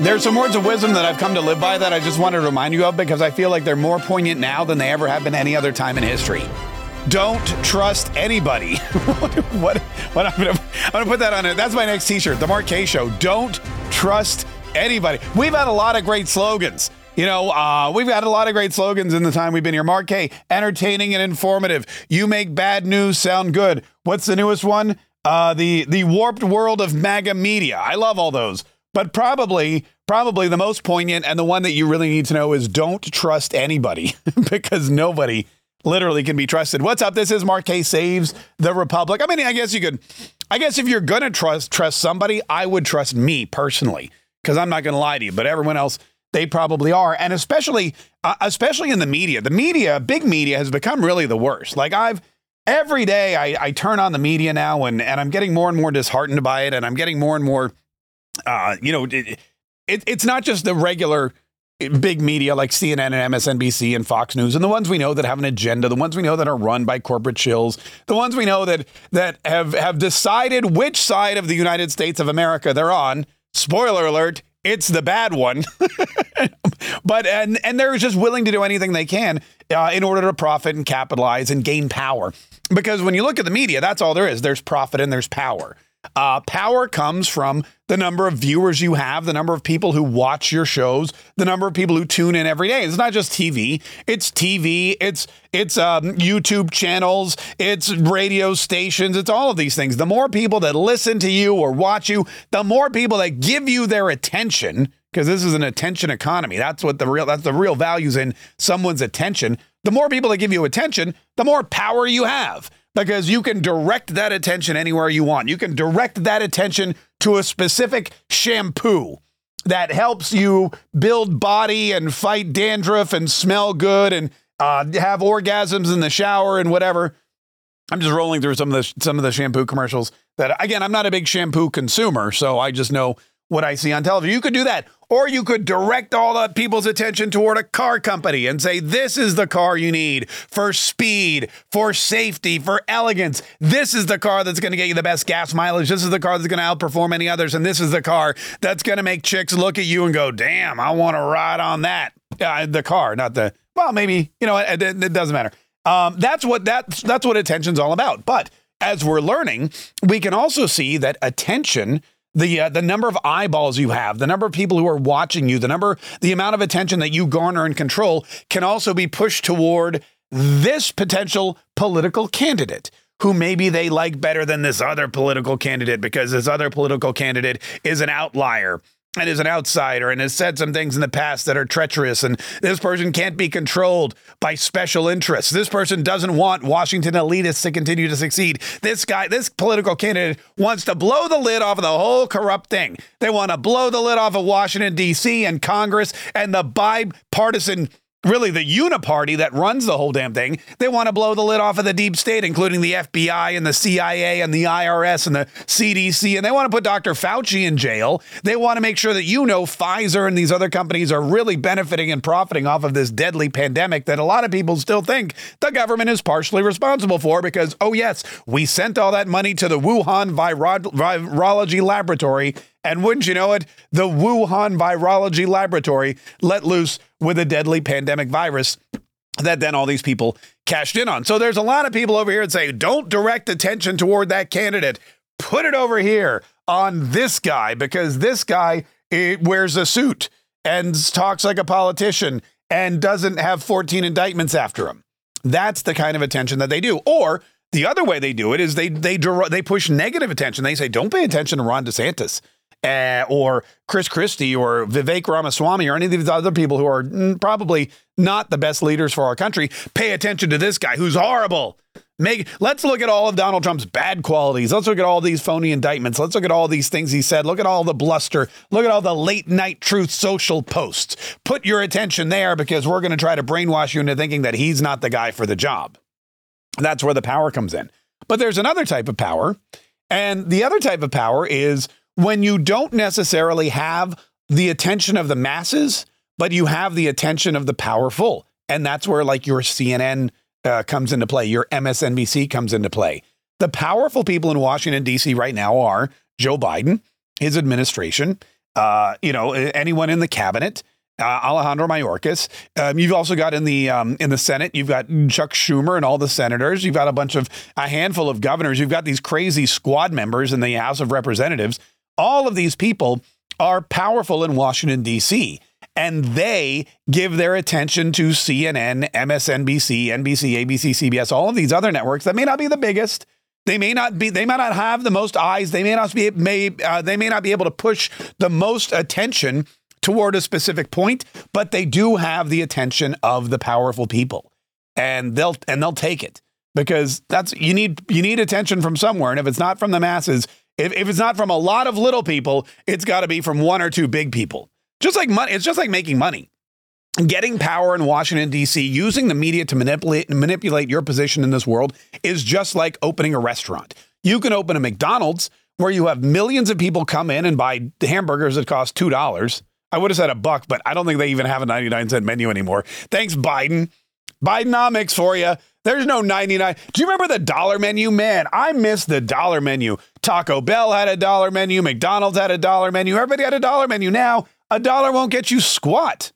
There's some words of wisdom that I've come to live by that I just wanted to remind you of because I feel like they're more poignant now than they ever have been any other time in history. Don't trust anybody. what, what, I'm gonna I'm gonna put that on it. That's my next T-shirt. The Mark Kaye Show. Don't trust anybody. We've had a lot of great slogans. You know, uh, we've had a lot of great slogans in the time we've been here. Mark Kaye, entertaining and informative. You make bad news sound good. What's the newest one? Uh, the the warped world of MAGA media. I love all those. But probably, probably the most poignant and the one that you really need to know is don't trust anybody because nobody literally can be trusted. What's up? This is Mark Kaye saves the Republic. I mean, I guess you could, I guess if you're gonna trust trust somebody, I would trust me personally because I'm not gonna lie to you. But everyone else, they probably are, and especially, uh, especially in the media. The media, big media, has become really the worst. Like I've every day I, I turn on the media now and and I'm getting more and more disheartened by it, and I'm getting more and more uh, you know, it, it, it's not just the regular big media like CNN and MSNBC and Fox News and the ones we know that have an agenda, the ones we know that are run by corporate shills, the ones we know that that have have decided which side of the United States of America they're on. Spoiler alert, it's the bad one. but and and they're just willing to do anything they can uh, in order to profit and capitalize and gain power. Because when you look at the media, that's all there is. There's profit and there's power. Uh, power comes from the number of viewers you have, the number of people who watch your shows, the number of people who tune in every day. It's not just TV; it's TV, it's it's um, YouTube channels, it's radio stations, it's all of these things. The more people that listen to you or watch you, the more people that give you their attention, because this is an attention economy. That's what the real that's the real values in someone's attention. The more people that give you attention, the more power you have because you can direct that attention anywhere you want. You can direct that attention to a specific shampoo that helps you build body and fight dandruff and smell good and uh, have orgasms in the shower and whatever. I'm just rolling through some of the some of the shampoo commercials that again I'm not a big shampoo consumer, so I just know what I see on television. You could do that. Or you could direct all the people's attention toward a car company and say, this is the car you need for speed, for safety, for elegance. This is the car that's going to get you the best gas mileage. This is the car that's going to outperform any others. And this is the car that's going to make chicks look at you and go, damn, I want to ride on that. Uh, the car, not the, well, maybe, you know, it, it doesn't matter. Um, that's what that's that's what attention's all about. But as we're learning, we can also see that attention the uh, the number of eyeballs you have, the number of people who are watching you, the number, the amount of attention that you garner and control can also be pushed toward this potential political candidate who maybe they like better than this other political candidate because this other political candidate is an outlier and is an outsider and has said some things in the past that are treacherous and this person can't be controlled by special interests. This person doesn't want washington elitists to continue to succeed. This guy this political candidate wants to blow the lid off of the whole corrupt thing. They want to blow the lid off of washington d.c and congress and the bipartisan really the uniparty that runs the whole damn thing. They want to blow the lid off of the deep state, including the FBI and the CIA and the IRS and the CDC. And they want to put Dr. Fauci in jail. They want to make sure that you know Pfizer and these other companies are really benefiting and profiting off of this deadly pandemic that a lot of people still think the government is partially responsible for because, oh, yes, we sent all that money to the Wuhan viro- virology laboratory and wouldn't you know it, the Wuhan Virology Laboratory let loose with a deadly pandemic virus that then all these people cashed in on. So there's a lot of people over here that say, don't direct attention toward that candidate. Put it over here on this guy because this guy eh, wears a suit and talks like a politician and doesn't have 14 indictments after him. That's the kind of attention that they do. Or the other way they do it is they they they push negative attention. They say, "Don't pay attention to Ron DeSantis." Uh, or Chris Christie or Vivek Ramaswamy or any of these other people who are probably not the best leaders for our country. Pay attention to this guy who's horrible. Make let's look at all of Donald Trump's bad qualities. Let's look at all these phony indictments. Let's look at all these things he said. Look at all the bluster. Look at all the late night truth social posts. Put your attention there because we're going to try to brainwash you into thinking that he's not the guy for the job. That's where the power comes in. But there's another type of power, and the other type of power is when you don't necessarily have the attention of the masses, but you have the attention of the powerful. And that's where like your CNN uh, comes into play. Your MSNBC comes into play. The powerful people in Washington, D.C. right now are Joe Biden, his administration, uh, you know, anyone in the cabinet, uh, Alejandro Mayorkas. Um, you've also got in the um, in the Senate, you've got Chuck Schumer and all the senators. You've got a bunch of a handful of governors. You've got these crazy squad members in the House of Representatives. All of these people are powerful in Washington D.C and they give their attention to CNN, MSNBC, NBC, ABC, CBS, all of these other networks that may not be the biggest. They may not be. They may not have the most eyes. They may not be. May uh, they may not be able to push the most attention toward a specific point, but they do have the attention of the powerful people, and they'll and they'll take it because that's you need you need attention from somewhere, and if it's not from the masses, if, if it's not from a lot of little people, it's got to be from one or two big people. Just like money, it's just like making money. Getting power in Washington, D.C., using the media to manipulate, manipulate your position in this world is just like opening a restaurant. You can open a McDonald's where you have millions of people come in and buy hamburgers that cost $2. I would have said a buck, but I don't think they even have a 99 cent menu anymore. Thanks, Biden. Bidenomics for you. There's no 99. Do you remember the dollar menu? Man, I miss the dollar menu. Taco Bell had a dollar menu. McDonald's had a dollar menu. Everybody had a dollar menu now. A dollar won't get you squat.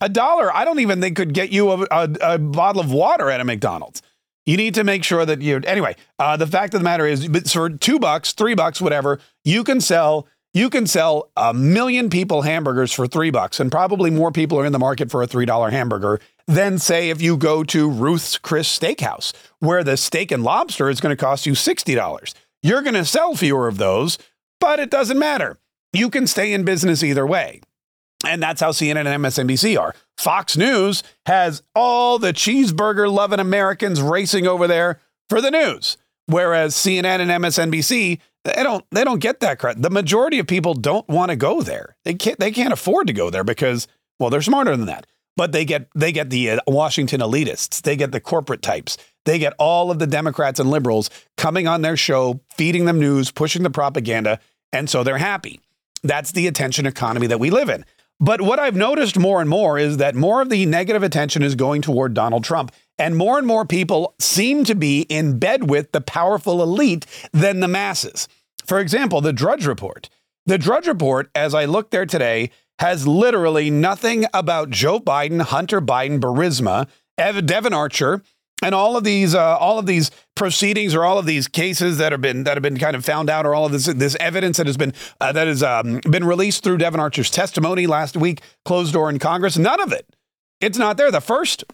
A dollar, I don't even think could get you a, a, a bottle of water at a McDonald's. You need to make sure that you. Anyway, uh, the fact of the matter is, for two bucks, three bucks, whatever, you can sell. You can sell a million people hamburgers for three bucks, and probably more people are in the market for a three dollar hamburger than say if you go to Ruth's Chris Steakhouse, where the steak and lobster is going to cost you sixty dollars. You're going to sell fewer of those, but it doesn't matter you can stay in business either way. And that's how CNN and MSNBC are. Fox News has all the cheeseburger loving Americans racing over there for the news. Whereas CNN and MSNBC, they don't they don't get that credit. The majority of people don't want to go there. They can't they can't afford to go there because well, they're smarter than that. But they get they get the uh, Washington elitists. They get the corporate types. They get all of the Democrats and liberals coming on their show, feeding them news, pushing the propaganda, and so they're happy. That's the attention economy that we live in. But what I've noticed more and more is that more of the negative attention is going toward Donald Trump. And more and more people seem to be in bed with the powerful elite than the masses. For example, the Drudge Report. The Drudge Report, as I looked there today, has literally nothing about Joe Biden, Hunter Biden, Burisma, Devon Archer, and all of these uh, all of these proceedings or all of these cases that have been that have been kind of found out or all of this this evidence that has been uh, that has um, been released through Devon Archer's testimony last week, closed door in Congress. None of it. It's not there. The first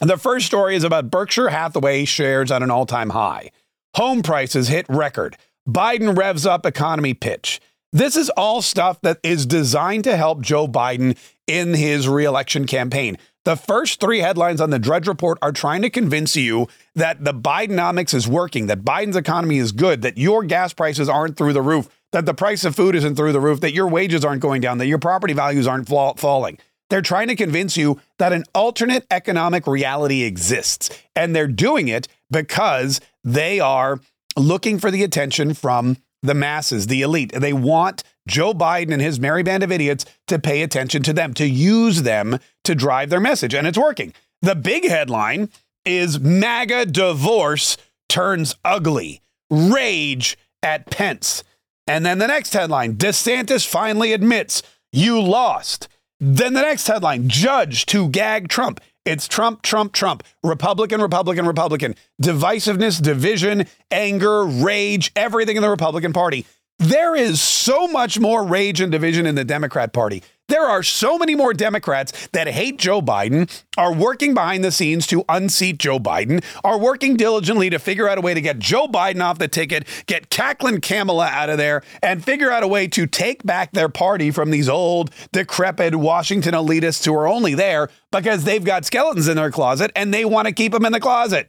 the first story is about Berkshire Hathaway shares at an all time high. Home prices hit record. Biden revs up economy pitch. This is all stuff that is designed to help Joe Biden in his reelection campaign. The first three headlines on the Drudge Report are trying to convince you that the Bidenomics is working, that Biden's economy is good, that your gas prices aren't through the roof, that the price of food isn't through the roof, that your wages aren't going down, that your property values aren't falling. They're trying to convince you that an alternate economic reality exists. And they're doing it because they are looking for the attention from the masses, the elite. They want Joe Biden and his merry band of idiots to pay attention to them, to use them to drive their message. And it's working. The big headline is MAGA divorce turns ugly, rage at Pence. And then the next headline DeSantis finally admits you lost. Then the next headline judge to gag Trump. It's Trump, Trump, Trump, Republican, Republican, Republican, divisiveness, division, anger, rage, everything in the Republican Party. There is so much more rage and division in the Democrat Party. There are so many more Democrats that hate Joe Biden, are working behind the scenes to unseat Joe Biden, are working diligently to figure out a way to get Joe Biden off the ticket, get Kathleen Kamala out of there, and figure out a way to take back their party from these old, decrepit Washington elitists who are only there because they've got skeletons in their closet and they want to keep them in the closet.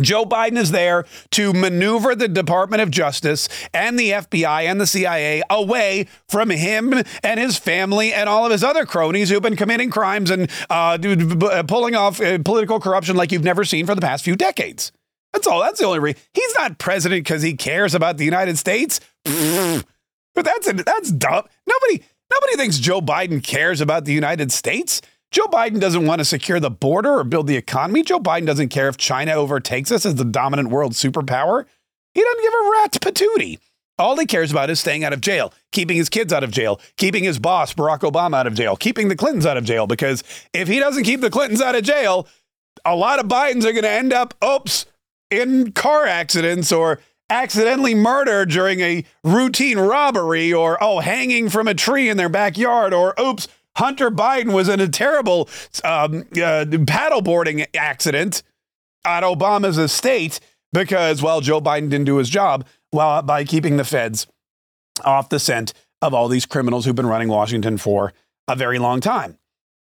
Joe Biden is there to maneuver the Department of Justice and the FBI and the CIA away from him and his family and all of his other cronies who've been committing crimes and uh, pulling off uh, political corruption like you've never seen for the past few decades. That's all. That's the only reason. He's not president because he cares about the United States. But that's that's dumb. Nobody nobody thinks Joe Biden cares about the United States. Joe Biden doesn't want to secure the border or build the economy. Joe Biden doesn't care if China overtakes us as the dominant world superpower. He doesn't give a rat's patootie. All he cares about is staying out of jail, keeping his kids out of jail, keeping his boss, Barack Obama, out of jail, keeping the Clintons out of jail. Because if he doesn't keep the Clintons out of jail, a lot of Bidens are going to end up, oops, in car accidents or accidentally murdered during a routine robbery or, oh, hanging from a tree in their backyard or, oops, Hunter Biden was in a terrible um, uh, paddleboarding accident at Obama's estate because, well, Joe Biden didn't do his job well, by keeping the feds off the scent of all these criminals who've been running Washington for a very long time.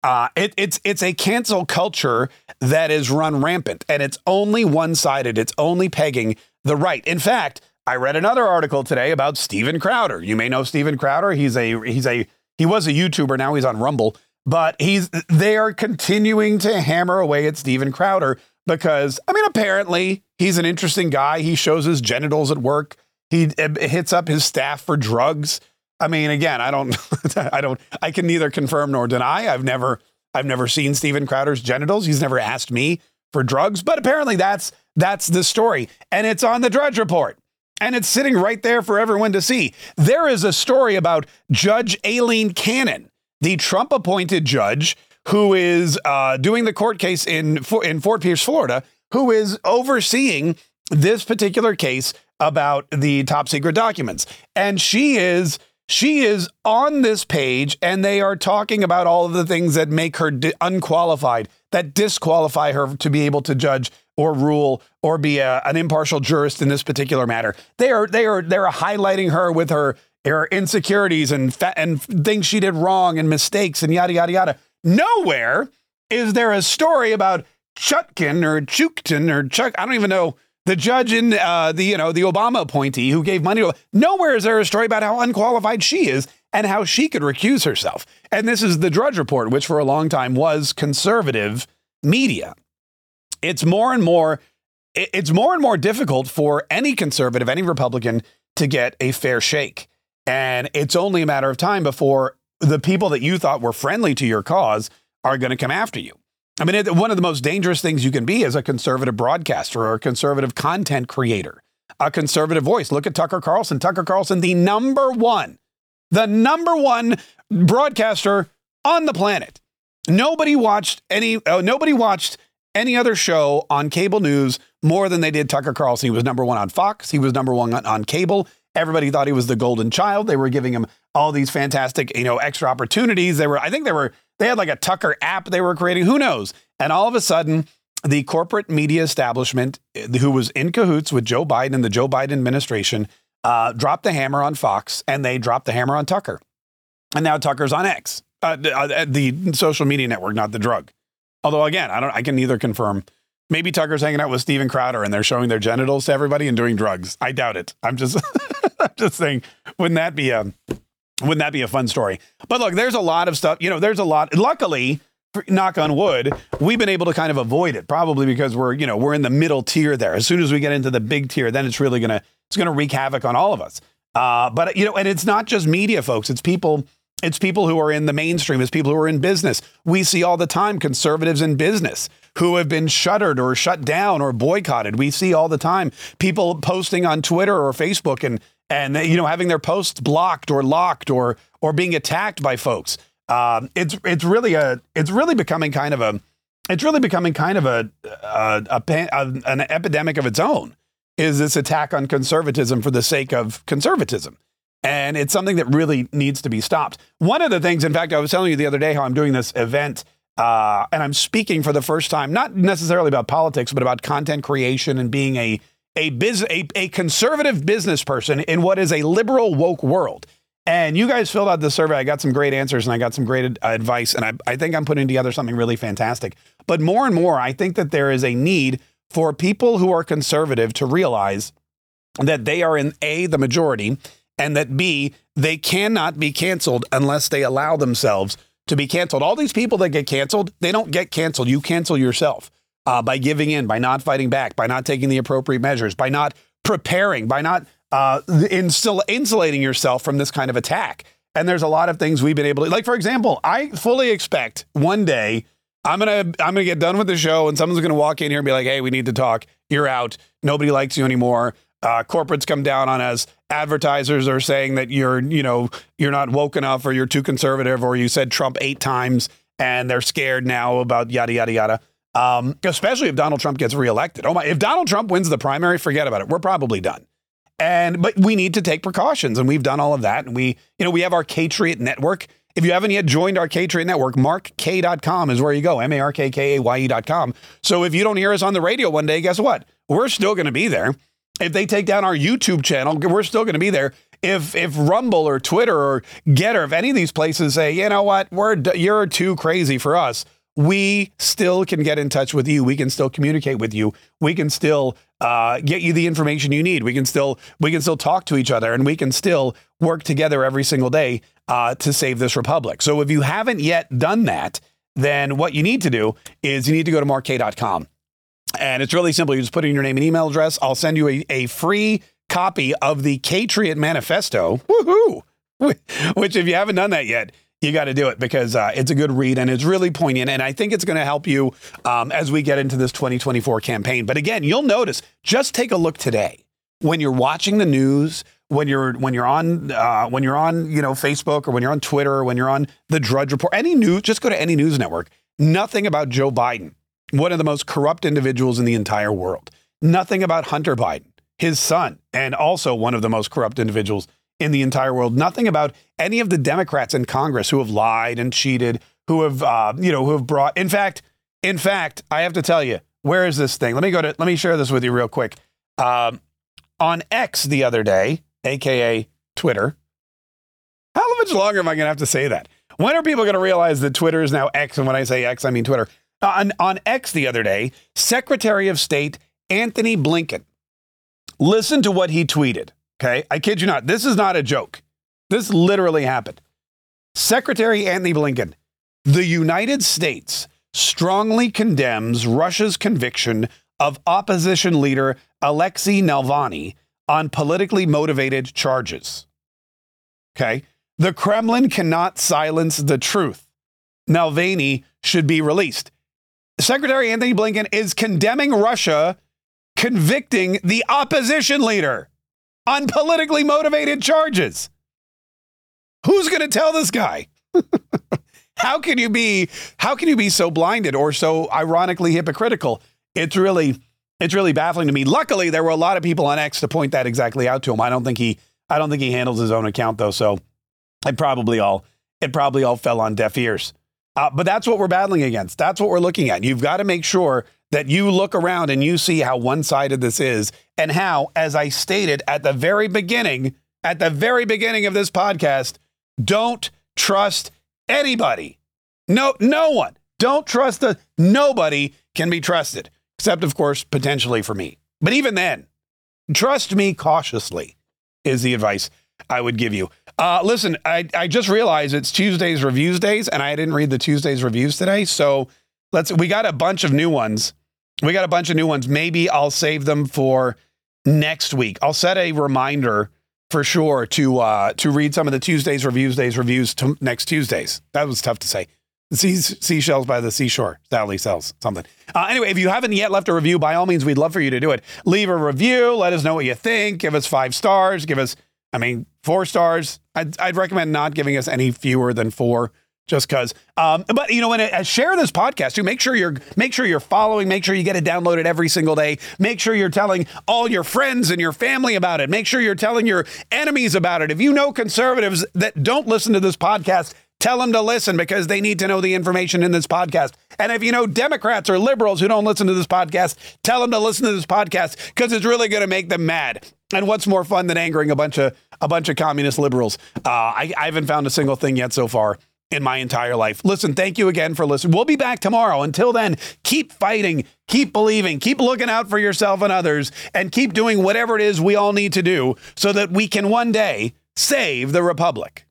Uh, it, it's it's a cancel culture that is run rampant, and it's only one sided. It's only pegging the right. In fact, I read another article today about Steven Crowder. You may know Steven Crowder. He's a he's a he was a YouTuber, now he's on Rumble, but he's they are continuing to hammer away at Steven Crowder because I mean apparently he's an interesting guy. He shows his genitals at work. He hits up his staff for drugs. I mean, again, I don't, I don't, I can neither confirm nor deny. I've never, I've never seen Steven Crowder's genitals. He's never asked me for drugs, but apparently that's that's the story, and it's on the Drudge Report and it's sitting right there for everyone to see. There is a story about Judge Aileen Cannon, the Trump appointed judge who is uh, doing the court case in, in Fort Pierce, Florida, who is overseeing this particular case about the top secret documents. And she is she is on this page and they are talking about all of the things that make her di- unqualified, that disqualify her to be able to judge or rule or be a, an impartial jurist in this particular matter. They are they are they're highlighting her with her her insecurities and fa- and things she did wrong and mistakes and yada yada yada. Nowhere is there a story about Chutkin or Chukton or Chuck. I don't even know the judge in uh, the you know the Obama appointee who gave money. To, nowhere is there a story about how unqualified she is and how she could recuse herself. And this is the Drudge Report, which for a long time was conservative media it's more and more it's more and more difficult for any conservative, any Republican to get a fair shake. And it's only a matter of time before the people that you thought were friendly to your cause are going to come after you. I mean, one of the most dangerous things you can be is a conservative broadcaster or a conservative content creator, a conservative voice. Look at Tucker Carlson. Tucker Carlson, the number one, the number one broadcaster on the planet. Nobody watched any. Uh, nobody watched any other show on cable news more than they did Tucker Carlson. He was number one on Fox. He was number one on, on cable. Everybody thought he was the golden child. They were giving him all these fantastic, you know, extra opportunities. They were, I think they were, they had like a Tucker app they were creating. Who knows? And all of a sudden, the corporate media establishment, who was in cahoots with Joe Biden and the Joe Biden administration, uh, dropped the hammer on Fox and they dropped the hammer on Tucker. And now Tucker's on X, uh, uh the social media network, not the drug. Although again, I don't I can neither confirm. Maybe Tucker's hanging out with Steven Crowder and they're showing their genitals to everybody and doing drugs. I doubt it. I'm just I'm just saying, wouldn't that be a wouldn't that be a fun story? But look, there's a lot of stuff, you know, there's a lot luckily knock on wood, we've been able to kind of avoid it, probably because we're, you know, we're in the middle tier there. As soon as we get into the big tier, then it's really gonna it's gonna wreak havoc on all of us. Uh, but you know, and it's not just media, folks. It's people it's people who are in the mainstream, it's people who are in business. We see all the time conservatives in business who have been shuttered or shut down or boycotted. We see all the time people posting on Twitter or Facebook and and you know having their posts blocked or locked or or being attacked by folks. Um, it's it's really a it's really becoming kind of a it's really becoming kind of a, a, a, a an epidemic of its own. Is this attack on conservatism for the sake of conservatism? And it's something that really needs to be stopped. One of the things, in fact, I was telling you the other day how I'm doing this event uh, and I'm speaking for the first time, not necessarily about politics, but about content creation and being a a, biz, a, a conservative business person in what is a liberal woke world. And you guys filled out the survey. I got some great answers and I got some great advice. And I, I think I'm putting together something really fantastic. But more and more, I think that there is a need for people who are conservative to realize that they are in A, the majority, and that B, they cannot be canceled unless they allow themselves to be canceled. All these people that get canceled, they don't get canceled. You cancel yourself uh, by giving in, by not fighting back, by not taking the appropriate measures, by not preparing, by not uh, insul- insulating yourself from this kind of attack. And there's a lot of things we've been able to, like for example, I fully expect one day I'm gonna I'm gonna get done with the show and someone's gonna walk in here and be like, "Hey, we need to talk. You're out. Nobody likes you anymore." Uh, corporates come down on us. Advertisers are saying that you're, you know, you're not woke enough, or you're too conservative, or you said Trump eight times, and they're scared now about yada yada yada. Um, especially if Donald Trump gets reelected. Oh my! If Donald Trump wins the primary, forget about it. We're probably done. And but we need to take precautions, and we've done all of that. And we, you know, we have our Patriot Network. If you haven't yet joined our Patriot Network, markkaye.com is where you go. M A R K K A Y E.com. So if you don't hear us on the radio one day, guess what? We're still going to be there. If they take down our YouTube channel, we're still going to be there. If if Rumble or Twitter or Gettr, if any of these places say, you know what, we're you're too crazy for us, we still can get in touch with you. We can still communicate with you. We can still uh, get you the information you need. We can still we can still talk to each other, and we can still work together every single day uh, to save this republic. So if you haven't yet done that, then what you need to do is you need to go to markkaye.com. And it's really simple. You just put in your name and email address. I'll send you a, a free copy of the Patriot Manifesto. Woohoo! Which, if you haven't done that yet, you got to do it because uh, it's a good read and it's really poignant. And I think it's going to help you um, as we get into this 2024 campaign. But again, you'll notice just take a look today when you're watching the news, when you're when you're on uh, when you're on you know Facebook or when you're on Twitter or when you're on the Drudge Report, any news, just go to any news network. Nothing about Joe Biden one of the most corrupt individuals in the entire world. Nothing about Hunter Biden, his son, and also one of the most corrupt individuals in the entire world. Nothing about any of the Democrats in Congress who have lied and cheated, who have, uh, you know, who have brought. In fact, in fact, I have to tell you, where is this thing? Let me go to. Let me share this with you real quick. Um, on X the other day, aka Twitter. How much longer am I going to have to say that? When are people going to realize that Twitter is now X? And when I say X, I mean Twitter. On, on X the other day, Secretary of State Antony Blinken. Listen to what he tweeted. Okay. I kid you not. This is not a joke. This literally happened. Secretary Antony Blinken, the United States strongly condemns Russia's conviction of opposition leader Alexei Navalny on politically motivated charges. Okay. The Kremlin cannot silence the truth. Navalny should be released. Secretary Antony Blinken is condemning Russia convicting the opposition leader on politically motivated charges. Who's going to tell this guy? how can you be how can you be so blinded or so ironically hypocritical? It's really it's really baffling to me. Luckily, there were a lot of people on X to point that exactly out to him. I don't think he I don't think he handles his own account though, so it probably all it probably all fell on deaf ears. Uh, but that's what we're battling against. That's what we're looking at. You've got to make sure that you look around and you see how one sided this is and how, as I stated at the very beginning, at the very beginning of this podcast, don't trust anybody. No, no one. Don't trust the nobody can be trusted, except of course potentially for me. But even then, trust me cautiously is the advice I would give you. Uh, listen, I, I just realized it's Tuesday's reviews days, and I didn't read the Tuesday's reviews today. So let's. We got a bunch of new ones. We got a bunch of new ones. Maybe I'll save them for next week. I'll set a reminder for sure to uh, to read some of the Tuesdays reviews days reviews next Tuesdays. That was tough to say. Sea, seashells by the seashore. Sally sells something. Uh, anyway, if you haven't yet left a review, by all means, we'd love for you to do it. Leave a review. Let us know what you think. Give us five stars. Give us I mean, four stars. I'd, I'd recommend not giving us any fewer than four. just because. Um, but you know, when uh, share this podcast too, make sure you're make sure you're following. Make sure you get it downloaded every single day. Make sure you're telling all your friends and your family about it. Make sure you're telling your enemies about it. If you know conservatives that don't listen to this podcast, tell them to listen because they need to know the information in this podcast. And if you know Democrats or liberals who don't listen to this podcast, tell them to listen to this podcast because it's really going to make them mad. And what's more fun than angering a bunch of a bunch of communist liberals? Uh, I, I haven't found a single thing yet so far in my entire life. Listen, thank you again for listening. We'll be back tomorrow. Until then, keep fighting, keep believing, keep looking out for yourself and others, and keep doing whatever it is we all need to do so that we can one day save the Republic.